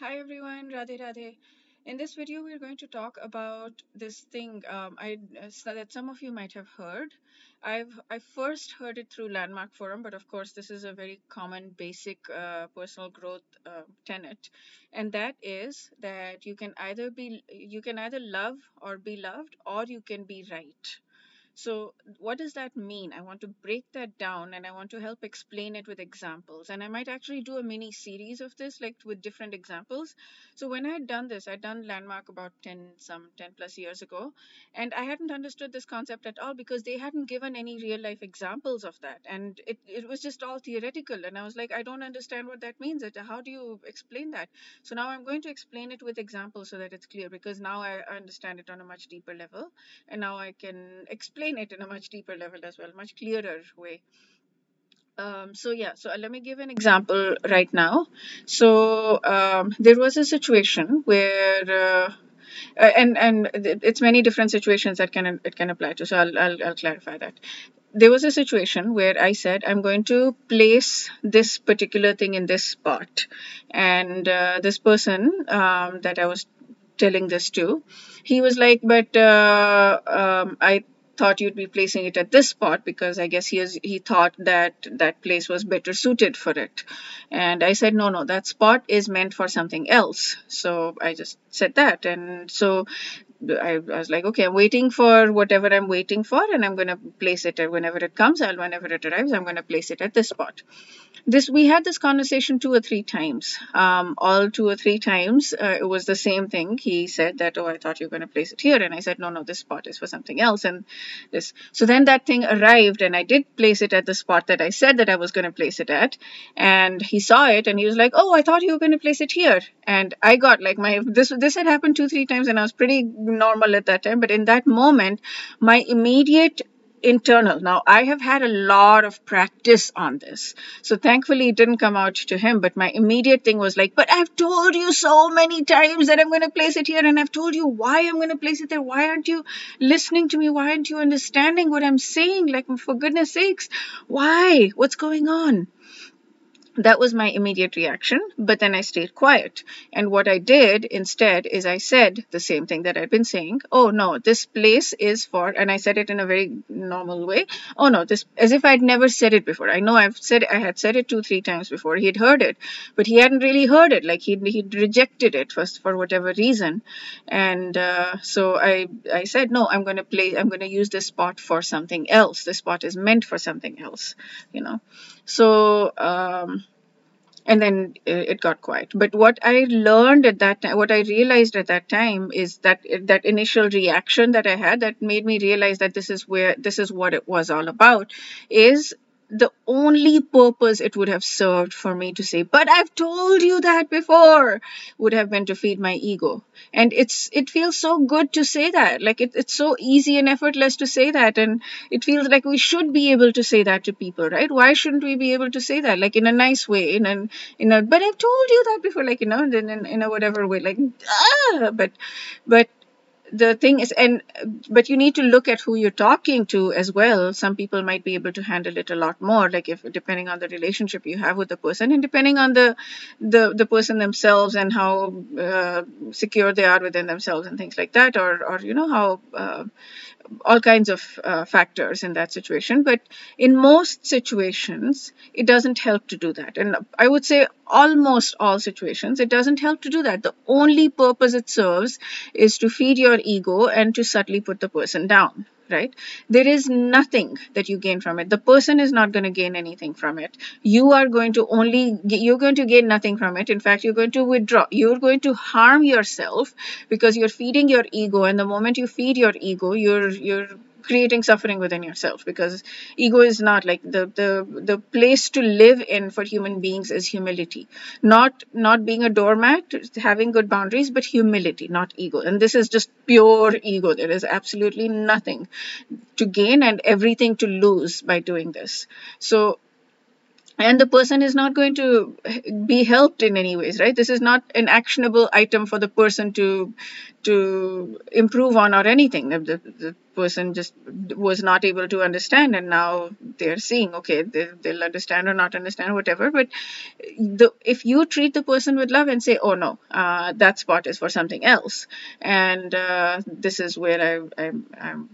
Hi everyone, Radhe Radhe. In this video, we're going to talk about this thing um, I, uh, that some of you might have heard. I've I first heard it through Landmark Forum, but of course, this is a very common, basic uh, personal growth uh, tenet, and that is that you can either be you can either love or be loved, or you can be right. So, what does that mean? I want to break that down and I want to help explain it with examples. And I might actually do a mini series of this, like with different examples. So, when I had done this, I'd done Landmark about 10, some 10 plus years ago, and I hadn't understood this concept at all because they hadn't given any real life examples of that. And it, it was just all theoretical. And I was like, I don't understand what that means. How do you explain that? So, now I'm going to explain it with examples so that it's clear because now I understand it on a much deeper level. And now I can explain explain it in a much deeper level as well, much clearer way. Um, so yeah, so let me give an example right now. So um, there was a situation where, uh, uh and and it's many different situations that can it can apply to. So I'll I'll, I'll clarify that. There was a situation where I said I'm going to place this particular thing in this spot, and uh, this person um, that I was telling this to, he was like, but uh, um, I thought you'd be placing it at this spot because I guess he has, he thought that that place was better suited for it. And I said, no, no, that spot is meant for something else. So I just said that. And so I, I, was like, okay, I'm waiting for whatever I'm waiting for, and I'm going to place it whenever it comes. I'll whenever it arrives, I'm going to place it at this spot. This we had this conversation two or three times. Um, all two or three times, uh, it was the same thing. He said that, oh, I thought you were going to place it here, and I said, no, no, this spot is for something else, and this. So then that thing arrived, and I did place it at the spot that I said that I was going to place it at, and he saw it, and he was like, oh, I thought you were going to place it here, and I got like my this this had happened two three times, and I was pretty normal at that time. But in that moment, my immediate internal. Now, I have had a lot of practice on this. So thankfully, it didn't come out to him. But my immediate thing was like, but I've told you so many times that I'm going to place it here. And I've told you why I'm going to place it there. Why aren't you listening to me? Why aren't you understanding what I'm saying? Like, for goodness sakes, why? What's going on? That was my immediate reaction, but then I stayed quiet. And what I did instead is I said the same thing that I'd been saying. Oh no, this place is for, and I said it in a very normal way. Oh no, this, as if I'd never said it before. I know I've said, I had said it two, three times before. He'd heard it, but he hadn't really heard it. Like he'd, he'd rejected it first for whatever reason. And uh, so I, I said, no, I'm going to play, I'm going to use this spot for something else. This spot is meant for something else, you know. So, um, and then it got quiet. But what I learned at that time, what I realized at that time is that that initial reaction that I had that made me realize that this is where this is what it was all about is the only purpose it would have served for me to say but i've told you that before would have been to feed my ego. And it's it feels so good to say that. Like it, it's so easy and effortless to say that. And it feels like we should be able to say that to people right? Why shouldn't we be able to say that? Like in a nice way in a in a but i've told you that before like you know in, in, in a whatever way like ah but but the thing is and but you need to look at who you're talking to as well some people might be able to handle it a lot more like if depending on the relationship you have with the person and depending on the the, the person themselves and how uh, secure they are within themselves and things like that or or you know how uh, all kinds of uh, factors in that situation. But in most situations, it doesn't help to do that. And I would say almost all situations, it doesn't help to do that. The only purpose it serves is to feed your ego and to subtly put the person down right? There is nothing that you gain from it. The person is not going to gain anything from it. You are going to only you're going to gain nothing from it. In fact you're going to withdraw. You're going to harm yourself because you're feeding your ego and the moment you feed your ego you're you're creating suffering within yourself because ego is not like the the the place to live in for human beings is humility. Not not being a doormat having good boundaries but humility not ego. And this is just pure ego. There is absolutely nothing to gain and everything to lose by doing this. So and the person is not going to be helped in any ways right? This is not an actionable item for the person to to improve on or anything. The, the, person just was not able to understand and now they're seeing okay they, they'll understand or not understand whatever. But the if you treat the person with love and say oh no uh, that spot is for something else and uh, this is where I, I, I'm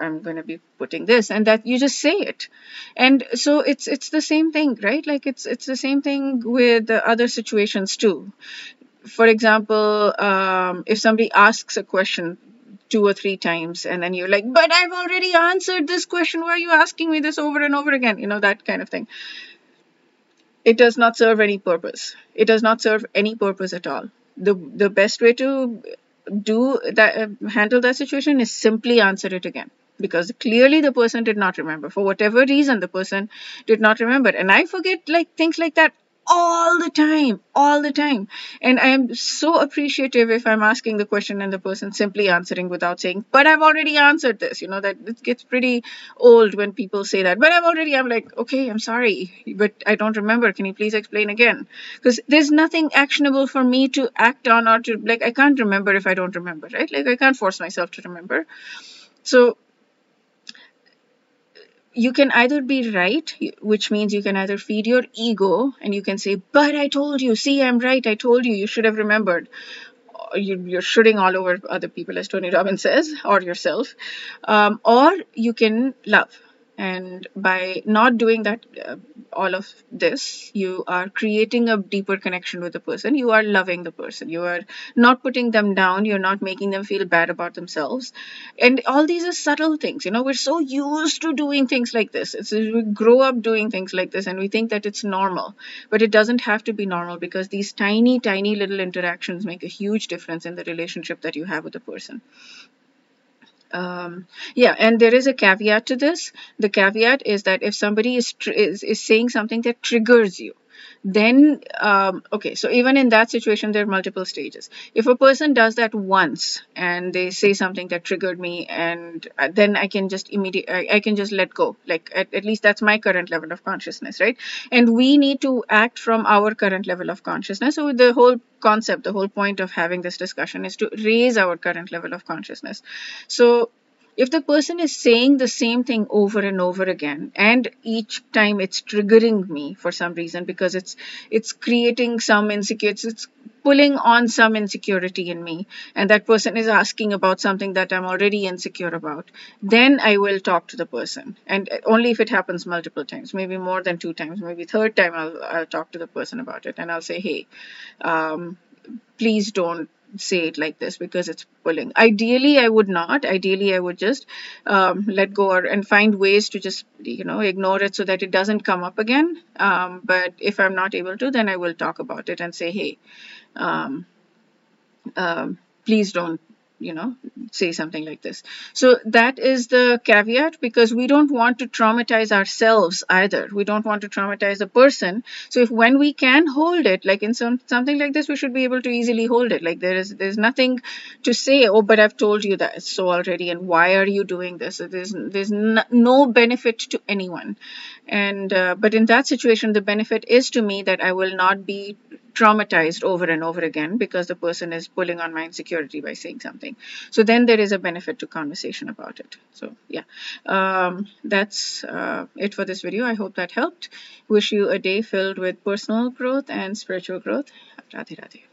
I'm going to be putting this and that you just say it. And so it's it's the same thing right? Like it's it's the same thing with the other situations too. For example um, if somebody asks a question two or three times and then you're like but i've already answered this question. Why are you asking me this over and over again? You know that kind of thing. It does not serve any purpose. It does not serve any purpose at all. The the best way to do that uh, handle that situation is simply answer it again. Because clearly the person did not remember. For whatever reason the person did not remember. And i forget like things like that all the time all the time. And i am so appreciative if i'm asking the question and the person simply answering without saying but i've already answered this you know that it gets pretty old when people say that. But i've already i'm like okay i'm sorry but i don't remember. Can you please explain again? Because there's nothing actionable for me to act on or to like i can't remember if i don't remember right? Like i can't force myself to remember. So you can either be right, which means you can either feed your ego and you can say, But I told you, see, I'm right, I told you, you should have remembered. You're shooting all over other people, as Tony Robbins says, or yourself. Um, or you can love and by not doing that uh, all of this you are creating a deeper connection with the person. You are loving the person. You are not putting them down. You're not making them feel bad about themselves. And all these are subtle things. You know we're so used to doing things like this. It's, we grow up doing things like this and we think that it's normal. But it doesn't have to be normal because these tiny tiny little interactions make a huge difference in the relationship that you have with the person um, yeah, and there is a caveat to this. The caveat is that if somebody is, is, is saying something that triggers you, then um, okay so even in that situation there are multiple stages. If a person does that once and they say something that triggered me and uh, then i can just immediately I, can just let go. Like at, at least that's my current level of consciousness right? And we need to act from our current level of consciousness. So the whole concept the whole point of having this discussion is to raise our current level of consciousness. So if the person is saying the same thing over and over again and each time it's triggering me for some reason because it's it's creating some insecurity it's pulling on some insecurity in me and that person is asking about something that i'm already insecure about then i will talk to the person. And only if it happens multiple times maybe more than two times maybe third time i'll, I'll talk to the person about it and i'll say hey um, please don't say it like this because it's pulling. Ideally, I would not. Ideally, I would just um, let go or, and find ways to just, you know, ignore it so that it doesn't come up again. Um, but if I'm not able to, then I will talk about it and say, hey, um, um please don't you know say something like this. So that is the caveat because we don't want to traumatize ourselves either. We don't want to traumatize the person. So if when we can hold it like in some something like this we should be able to easily hold it. Like there is there's nothing to say oh but i've told you that so already and why are you doing this? There's there's no, no benefit to anyone. And uh, but in that situation the benefit is to me that i will not be traumatized over and over again because the person is pulling on my insecurity by saying something. So then there is a benefit to conversation about it. So yeah. Um, that's uh, it for this video. I hope that helped. Wish you a day filled with personal growth and spiritual growth. Radhe radhe